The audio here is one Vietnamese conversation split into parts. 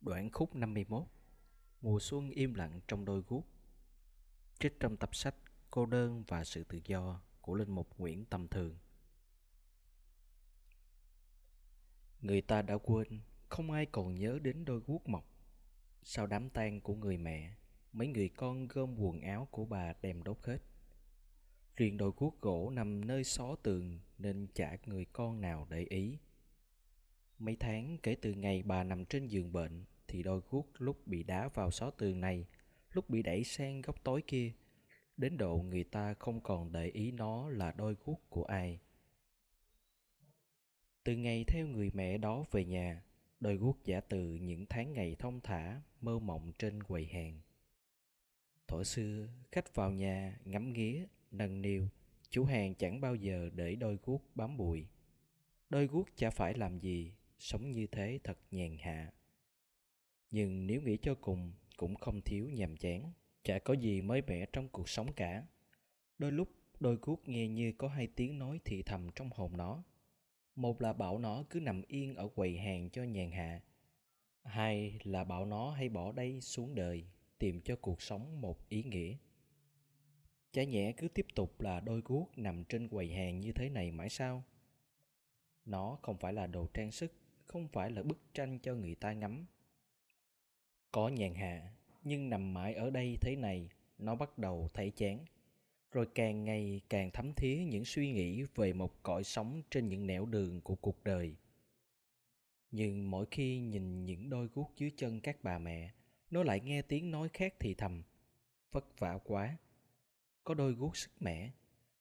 Đoạn khúc 51 Mùa xuân im lặng trong đôi guốc. Trích trong tập sách Cô đơn và sự tự do của Linh Mục Nguyễn Tâm Thường. Người ta đã quên, không ai còn nhớ đến đôi guốc mọc. Sau đám tang của người mẹ, mấy người con gom quần áo của bà đem đốt hết. Riêng đôi guốc gỗ nằm nơi xó tường nên chả người con nào để ý. Mấy tháng kể từ ngày bà nằm trên giường bệnh thì đôi guốc lúc bị đá vào xó tường này, lúc bị đẩy sang góc tối kia, đến độ người ta không còn để ý nó là đôi guốc của ai. Từ ngày theo người mẹ đó về nhà, đôi guốc giả từ những tháng ngày thông thả, mơ mộng trên quầy hàng. Thổ xưa, khách vào nhà, ngắm nghía, nâng niu, chủ hàng chẳng bao giờ để đôi guốc bám bụi. Đôi guốc chả phải làm gì, sống như thế thật nhàn hạ. Nhưng nếu nghĩ cho cùng, cũng không thiếu nhàm chán, chả có gì mới mẻ trong cuộc sống cả. Đôi lúc, đôi cuốc nghe như có hai tiếng nói thì thầm trong hồn nó. Một là bảo nó cứ nằm yên ở quầy hàng cho nhàn hạ. Hai là bảo nó hay bỏ đây xuống đời, tìm cho cuộc sống một ý nghĩa. Chả nhẽ cứ tiếp tục là đôi guốc nằm trên quầy hàng như thế này mãi sao? Nó không phải là đồ trang sức không phải là bức tranh cho người ta ngắm. Có nhàn hạ, nhưng nằm mãi ở đây thế này, nó bắt đầu thấy chán. Rồi càng ngày càng thấm thía những suy nghĩ về một cõi sống trên những nẻo đường của cuộc đời. Nhưng mỗi khi nhìn những đôi guốc dưới chân các bà mẹ, nó lại nghe tiếng nói khác thì thầm, vất vả quá. Có đôi guốc sức mẻ,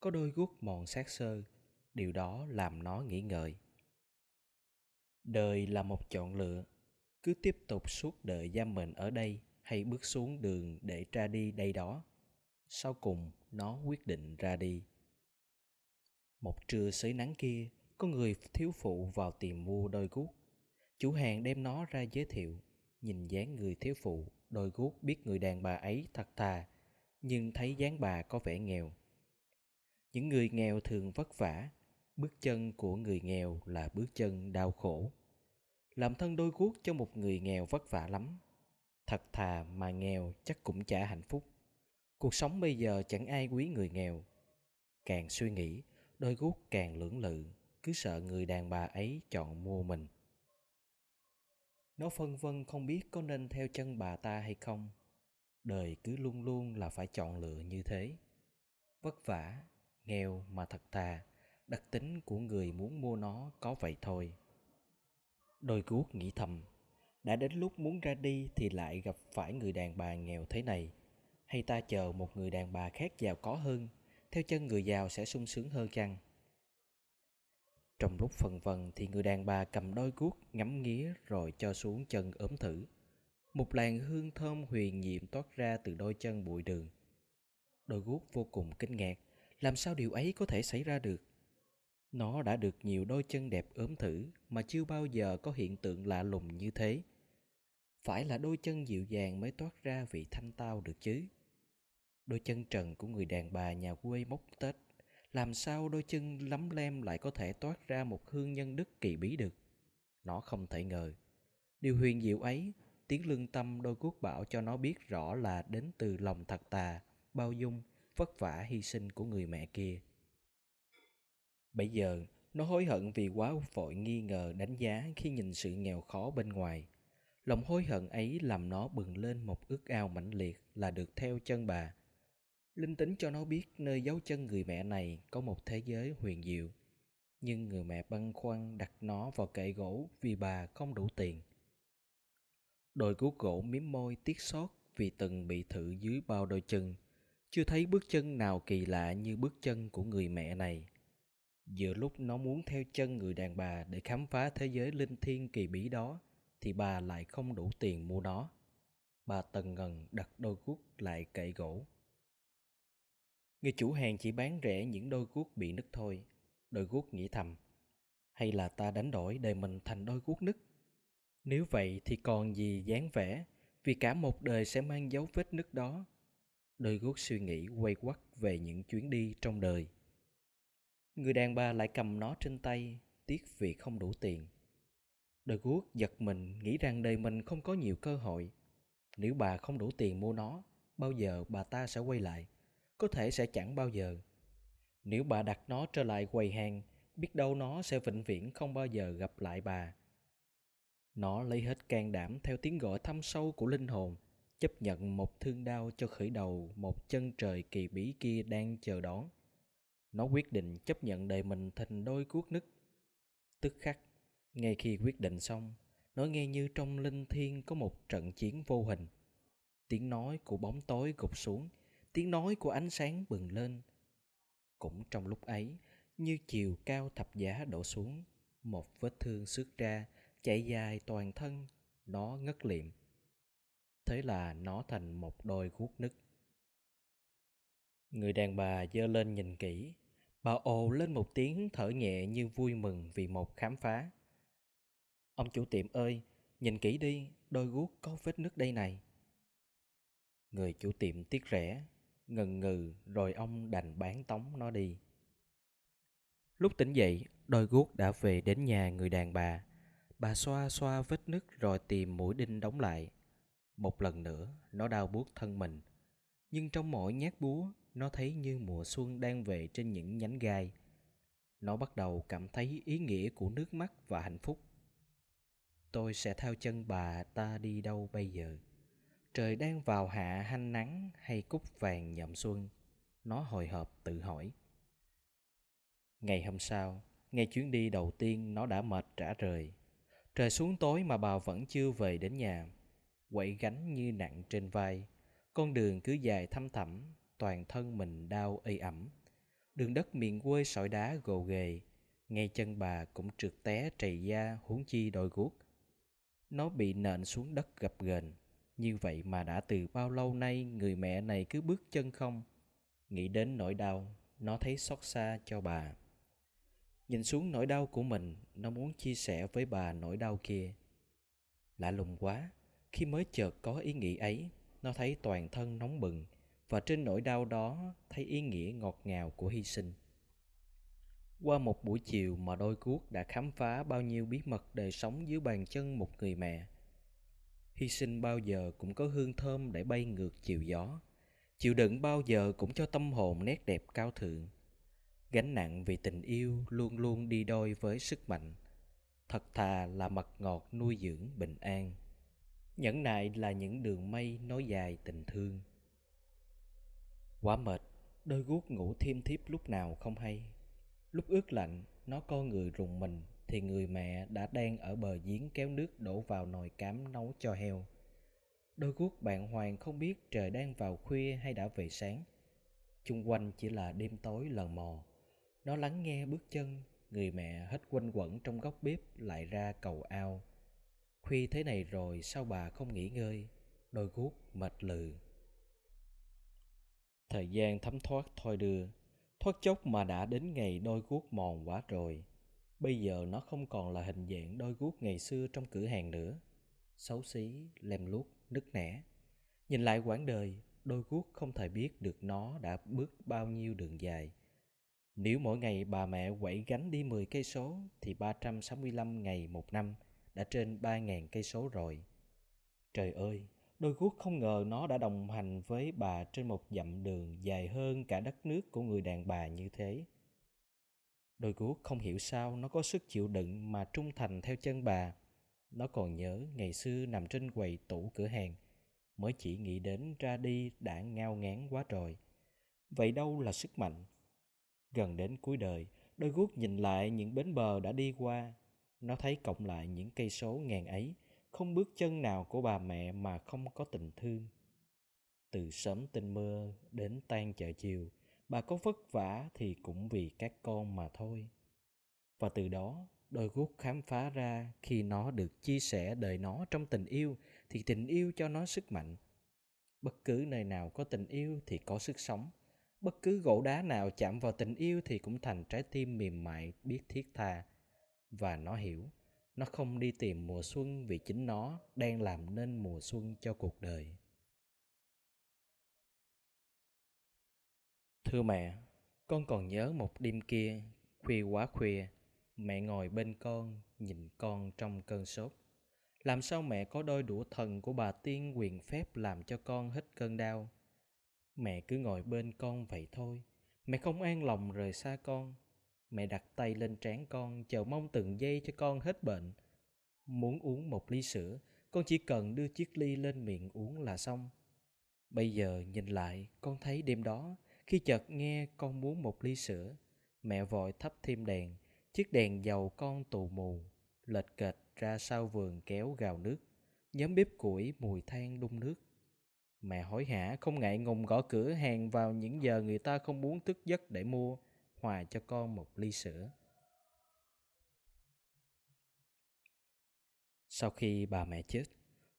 có đôi guốc mòn xác sơ, điều đó làm nó nghĩ ngợi đời là một chọn lựa. Cứ tiếp tục suốt đời giam mình ở đây hay bước xuống đường để ra đi đây đó. Sau cùng, nó quyết định ra đi. Một trưa sới nắng kia, có người thiếu phụ vào tìm mua đôi guốc. Chủ hàng đem nó ra giới thiệu. Nhìn dáng người thiếu phụ, đôi guốc biết người đàn bà ấy thật thà, nhưng thấy dáng bà có vẻ nghèo. Những người nghèo thường vất vả. Bước chân của người nghèo là bước chân đau khổ làm thân đôi guốc cho một người nghèo vất vả lắm. Thật thà mà nghèo chắc cũng chả hạnh phúc. Cuộc sống bây giờ chẳng ai quý người nghèo. Càng suy nghĩ, đôi guốc càng lưỡng lự, cứ sợ người đàn bà ấy chọn mua mình. Nó phân vân không biết có nên theo chân bà ta hay không. Đời cứ luôn luôn là phải chọn lựa như thế. Vất vả, nghèo mà thật thà, đặc tính của người muốn mua nó có vậy thôi đôi guốc nghĩ thầm, đã đến lúc muốn ra đi thì lại gặp phải người đàn bà nghèo thế này. Hay ta chờ một người đàn bà khác giàu có hơn, theo chân người giàu sẽ sung sướng hơn chăng? Trong lúc phần vần thì người đàn bà cầm đôi guốc ngắm nghía rồi cho xuống chân ốm thử. Một làn hương thơm huyền nhiệm toát ra từ đôi chân bụi đường. Đôi guốc vô cùng kinh ngạc, làm sao điều ấy có thể xảy ra được? Nó đã được nhiều đôi chân đẹp ốm thử mà chưa bao giờ có hiện tượng lạ lùng như thế. Phải là đôi chân dịu dàng mới toát ra vị thanh tao được chứ. Đôi chân trần của người đàn bà nhà quê mốc Tết, làm sao đôi chân lấm lem lại có thể toát ra một hương nhân đức kỳ bí được? Nó không thể ngờ. Điều huyền diệu ấy, tiếng lương tâm đôi quốc bảo cho nó biết rõ là đến từ lòng thật tà, bao dung, vất vả hy sinh của người mẹ kia Bây giờ, nó hối hận vì quá vội nghi ngờ đánh giá khi nhìn sự nghèo khó bên ngoài. Lòng hối hận ấy làm nó bừng lên một ước ao mãnh liệt là được theo chân bà. Linh tính cho nó biết nơi dấu chân người mẹ này có một thế giới huyền diệu. Nhưng người mẹ băn khoăn đặt nó vào kệ gỗ vì bà không đủ tiền. Đôi cuốc gỗ miếm môi tiếc xót vì từng bị thử dưới bao đôi chân. Chưa thấy bước chân nào kỳ lạ như bước chân của người mẹ này Giữa lúc nó muốn theo chân người đàn bà để khám phá thế giới linh thiêng kỳ bí đó, thì bà lại không đủ tiền mua nó. Bà tần ngần đặt đôi guốc lại cậy gỗ. Người chủ hàng chỉ bán rẻ những đôi guốc bị nứt thôi. Đôi guốc nghĩ thầm. Hay là ta đánh đổi đời mình thành đôi guốc nứt? Nếu vậy thì còn gì dáng vẻ, vì cả một đời sẽ mang dấu vết nứt đó. Đôi guốc suy nghĩ quay quắt về những chuyến đi trong đời Người đàn bà lại cầm nó trên tay, tiếc vì không đủ tiền. Đôi guốc giật mình nghĩ rằng đời mình không có nhiều cơ hội. Nếu bà không đủ tiền mua nó, bao giờ bà ta sẽ quay lại? Có thể sẽ chẳng bao giờ. Nếu bà đặt nó trở lại quầy hàng, biết đâu nó sẽ vĩnh viễn không bao giờ gặp lại bà. Nó lấy hết can đảm theo tiếng gọi thâm sâu của linh hồn, chấp nhận một thương đau cho khởi đầu một chân trời kỳ bí kia đang chờ đón. Nó quyết định chấp nhận đời mình thành đôi cuốc nứt. Tức khắc, ngay khi quyết định xong, nó nghe như trong linh thiên có một trận chiến vô hình. Tiếng nói của bóng tối gục xuống, tiếng nói của ánh sáng bừng lên. Cũng trong lúc ấy, như chiều cao thập giá đổ xuống, một vết thương xước ra, chạy dài toàn thân, nó ngất liệm. Thế là nó thành một đôi guốc nứt. Người đàn bà dơ lên nhìn kỹ, bà ồ lên một tiếng thở nhẹ như vui mừng vì một khám phá. Ông chủ tiệm ơi, nhìn kỹ đi, đôi guốc có vết nước đây này. Người chủ tiệm tiếc rẻ, ngần ngừ rồi ông đành bán tống nó đi. Lúc tỉnh dậy, đôi guốc đã về đến nhà người đàn bà. Bà xoa xoa vết nứt rồi tìm mũi đinh đóng lại. Một lần nữa, nó đau buốt thân mình. Nhưng trong mỗi nhát búa, nó thấy như mùa xuân đang về trên những nhánh gai. Nó bắt đầu cảm thấy ý nghĩa của nước mắt và hạnh phúc. Tôi sẽ theo chân bà ta đi đâu bây giờ? Trời đang vào hạ hanh nắng hay cúc vàng nhậm xuân? Nó hồi hộp tự hỏi. Ngày hôm sau, ngày chuyến đi đầu tiên nó đã mệt trả rời. Trời xuống tối mà bà vẫn chưa về đến nhà. Quậy gánh như nặng trên vai. Con đường cứ dài thăm thẳm, toàn thân mình đau ây ẩm. Đường đất miền quê sỏi đá gồ ghề, ngay chân bà cũng trượt té trầy da huống chi đôi guốc. Nó bị nện xuống đất gập ghềnh. Như vậy mà đã từ bao lâu nay người mẹ này cứ bước chân không. Nghĩ đến nỗi đau, nó thấy xót xa cho bà. Nhìn xuống nỗi đau của mình, nó muốn chia sẻ với bà nỗi đau kia. Lạ lùng quá, khi mới chợt có ý nghĩ ấy, nó thấy toàn thân nóng bừng và trên nỗi đau đó, thấy ý nghĩa ngọt ngào của hy sinh. Qua một buổi chiều mà đôi cuốc đã khám phá bao nhiêu bí mật đời sống dưới bàn chân một người mẹ. Hy sinh bao giờ cũng có hương thơm để bay ngược chiều gió. Chịu đựng bao giờ cũng cho tâm hồn nét đẹp cao thượng gánh nặng vì tình yêu luôn luôn đi đôi với sức mạnh thật thà là mật ngọt nuôi dưỡng bình an nhẫn nại là những đường mây nối dài tình thương quá mệt, đôi guốc ngủ thêm thiếp lúc nào không hay. Lúc ướt lạnh, nó co người rùng mình, thì người mẹ đã đang ở bờ giếng kéo nước đổ vào nồi cám nấu cho heo. Đôi guốc bạn hoàng không biết trời đang vào khuya hay đã về sáng. Chung quanh chỉ là đêm tối lờ mò nó lắng nghe bước chân, người mẹ hết quanh quẩn trong góc bếp lại ra cầu ao. Khuya thế này rồi sao bà không nghỉ ngơi? Đôi guốc mệt lừ thời gian thấm thoát thôi đưa. Thoát chốc mà đã đến ngày đôi guốc mòn quá rồi. Bây giờ nó không còn là hình dạng đôi guốc ngày xưa trong cửa hàng nữa. Xấu xí lem luốc nứt nẻ. Nhìn lại quãng đời đôi guốc không thể biết được nó đã bước bao nhiêu đường dài. Nếu mỗi ngày bà mẹ quẩy gánh đi 10 cây số thì 365 ngày một năm đã trên 3.000 cây số rồi. Trời ơi, đôi guốc không ngờ nó đã đồng hành với bà trên một dặm đường dài hơn cả đất nước của người đàn bà như thế. Đôi guốc không hiểu sao nó có sức chịu đựng mà trung thành theo chân bà. Nó còn nhớ ngày xưa nằm trên quầy tủ cửa hàng, mới chỉ nghĩ đến ra đi đã ngao ngán quá rồi. Vậy đâu là sức mạnh? Gần đến cuối đời, đôi guốc nhìn lại những bến bờ đã đi qua. Nó thấy cộng lại những cây số ngàn ấy, không bước chân nào của bà mẹ mà không có tình thương. Từ sớm tinh mưa đến tan chợ chiều, bà có vất vả thì cũng vì các con mà thôi. Và từ đó, đôi guốc khám phá ra khi nó được chia sẻ đời nó trong tình yêu thì tình yêu cho nó sức mạnh. Bất cứ nơi nào có tình yêu thì có sức sống bất cứ gỗ đá nào chạm vào tình yêu thì cũng thành trái tim mềm mại biết thiết tha và nó hiểu nó không đi tìm mùa xuân vì chính nó đang làm nên mùa xuân cho cuộc đời. Thưa mẹ, con còn nhớ một đêm kia, khuya quá khuya, mẹ ngồi bên con, nhìn con trong cơn sốt. Làm sao mẹ có đôi đũa thần của bà tiên quyền phép làm cho con hết cơn đau? Mẹ cứ ngồi bên con vậy thôi, mẹ không an lòng rời xa con mẹ đặt tay lên trán con, chờ mong từng giây cho con hết bệnh. Muốn uống một ly sữa, con chỉ cần đưa chiếc ly lên miệng uống là xong. Bây giờ nhìn lại, con thấy đêm đó, khi chợt nghe con muốn một ly sữa, mẹ vội thắp thêm đèn, chiếc đèn dầu con tù mù, lệch kệch ra sau vườn kéo gào nước, nhóm bếp củi mùi than đun nước. Mẹ hối hả, không ngại ngùng gõ cửa hàng vào những giờ người ta không muốn thức giấc để mua hòa cho con một ly sữa. Sau khi bà mẹ chết,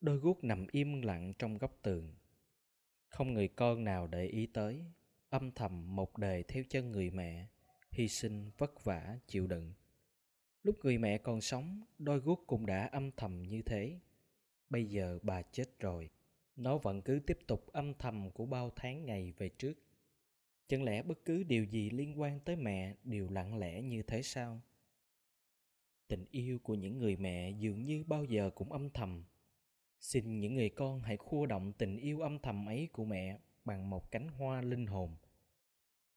đôi guốc nằm im lặng trong góc tường. Không người con nào để ý tới, âm thầm một đời theo chân người mẹ, hy sinh vất vả, chịu đựng. Lúc người mẹ còn sống, đôi guốc cũng đã âm thầm như thế. Bây giờ bà chết rồi, nó vẫn cứ tiếp tục âm thầm của bao tháng ngày về trước chẳng lẽ bất cứ điều gì liên quan tới mẹ đều lặng lẽ như thế sao? Tình yêu của những người mẹ dường như bao giờ cũng âm thầm. Xin những người con hãy khua động tình yêu âm thầm ấy của mẹ bằng một cánh hoa linh hồn.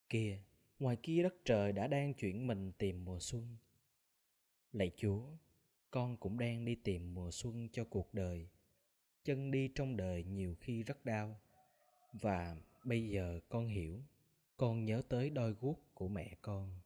Kia ngoài kia đất trời đã đang chuyển mình tìm mùa xuân. Lạy chúa, con cũng đang đi tìm mùa xuân cho cuộc đời. Chân đi trong đời nhiều khi rất đau. Và bây giờ con hiểu con nhớ tới đôi guốc của mẹ con.